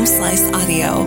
Home Slice Audio.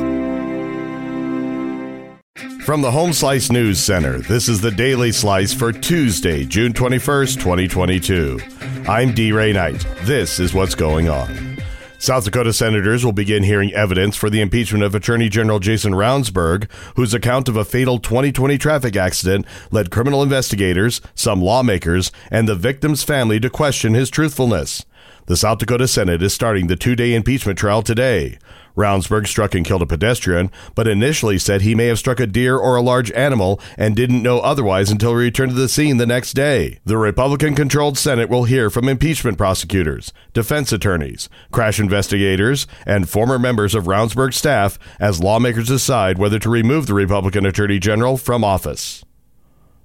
From the Home Slice News Center, this is the Daily Slice for Tuesday, June 21st, 2022. I'm D. Ray Knight. This is what's going on. South Dakota senators will begin hearing evidence for the impeachment of Attorney General Jason Ravnsborg, whose account of a fatal 2020 traffic accident led criminal investigators, some lawmakers, and the victim's family to question his truthfulness. The South Dakota Senate is starting the two day impeachment trial today. Ravnsborg struck and killed a pedestrian, but initially said he may have struck a deer or a large animal and didn't know otherwise until he returned to the scene the next day. The Republican controlled Senate will hear from impeachment prosecutors, defense attorneys, crash investigators, and former members of Ravnsborg's staff as lawmakers decide whether to remove the Republican Attorney General from office.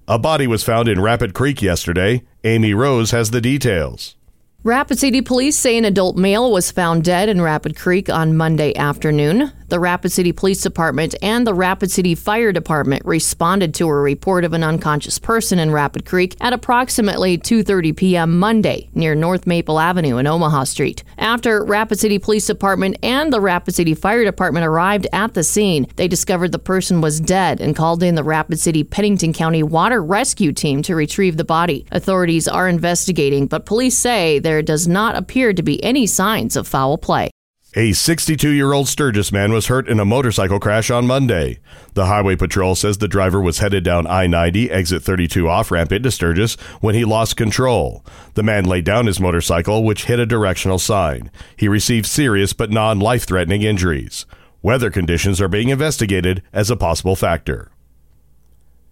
A body was found in Rapid Creek yesterday. Amy Rose has the details. Rapid City police say an adult male was found dead in Rapid Creek on Monday afternoon. The Rapid City Police Department and the Rapid City Fire Department responded to a report of an unconscious person in Rapid Creek at approximately 2:30 p.m. Monday near North Maple Avenue and Omaha Street. After Rapid City Police Department and the Rapid City Fire Department arrived at the scene, they discovered the person was dead and called in the Rapid City Pennington County Water Rescue Team to retrieve the body. Authorities are investigating, but police say there does not appear to be any signs of foul play. A 62 year old Sturgis man was hurt in a motorcycle crash on Monday. The Highway Patrol says the driver was headed down I 90, exit 32 off ramp into Sturgis when he lost control. The man laid down his motorcycle, which hit a directional sign. He received serious but non life threatening injuries. Weather conditions are being investigated as a possible factor.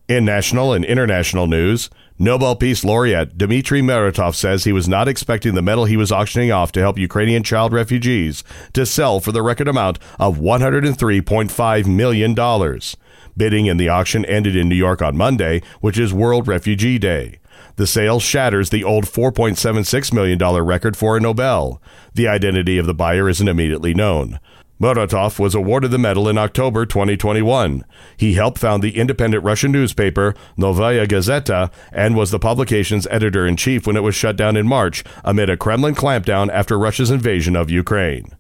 In national and international news, Nobel Peace Laureate Dmitry Muratov says he was not expecting the medal he was auctioning off to help Ukrainian child refugees to sell for the record amount of $103.5 million. Bidding in the auction ended in New York on Monday, which is World Refugee Day. The sale shatters the old $4.76 million record for a Nobel. The identity of the buyer isn't immediately known. Muratov was awarded the medal in October 2021. He helped found the independent Russian newspaper Novaya Gazeta and was the publication's editor in chief when it was shut down in March amid a Kremlin clampdown after Russia's invasion of Ukraine.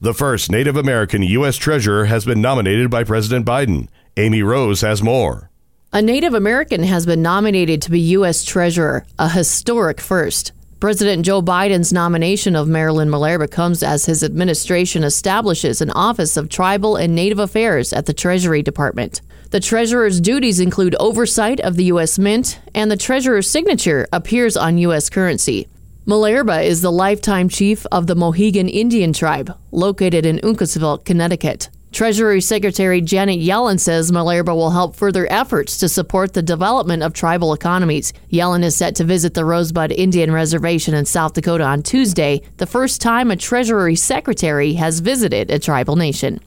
The first Native American U.S. Treasurer has been nominated by President Biden. Amy Rose has more. A Native American has been nominated to be U.S. Treasurer, a historic first. President Joe Biden's nomination of Marilyn Malerba comes as his administration establishes an Office of Tribal and Native Affairs at the Treasury Department. The treasurer's duties include oversight of the U.S. Mint, and the treasurer's signature appears on U.S. currency. Malerba is the lifetime chief of the Mohegan Indian tribe, located in Uncasville, Connecticut. Treasury Secretary Janet Yellen says Malerba will help further efforts to support the development of tribal economies. Yellen is set to visit the Rosebud Indian Reservation in South Dakota on Tuesday, the first time a Treasury Secretary has visited a tribal nation.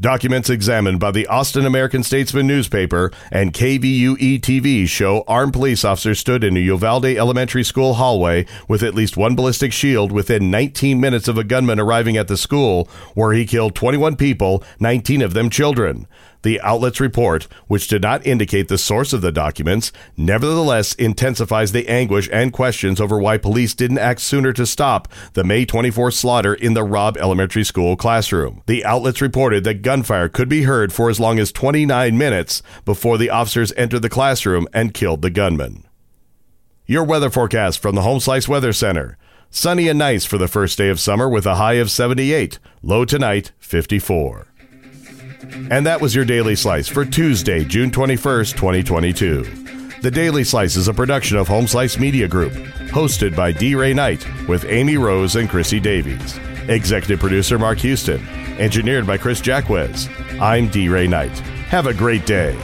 Documents examined by the Austin American Statesman newspaper and KVUE TV show armed police officers stood in a Uvalde Elementary School hallway with at least one ballistic shield within 19 minutes of a gunman arriving at the school, where he killed 21 people, 19 of them children. The outlet's report, which did not indicate the source of the documents, nevertheless intensifies the anguish and questions over why police didn't act sooner to stop the May 24 slaughter in the Robb Elementary School classroom. The outlets reported that gunfire could be heard for as long as 29 minutes before the officers entered the classroom and killed the gunman. Your weather forecast from the Home Slice Weather Center. Sunny and nice for the first day of summer with a high of 78, low tonight 54. And that was your Daily Slice for Tuesday, June 21st, 2022. The Daily Slice is a production of Home Slice Media Group, hosted by D. Ray Knight with Amy Rose and Chrissy Davies. Executive producer Mark Houston. Engineered by Chris Jacquez. I'm D. Ray Knight. Have a great day.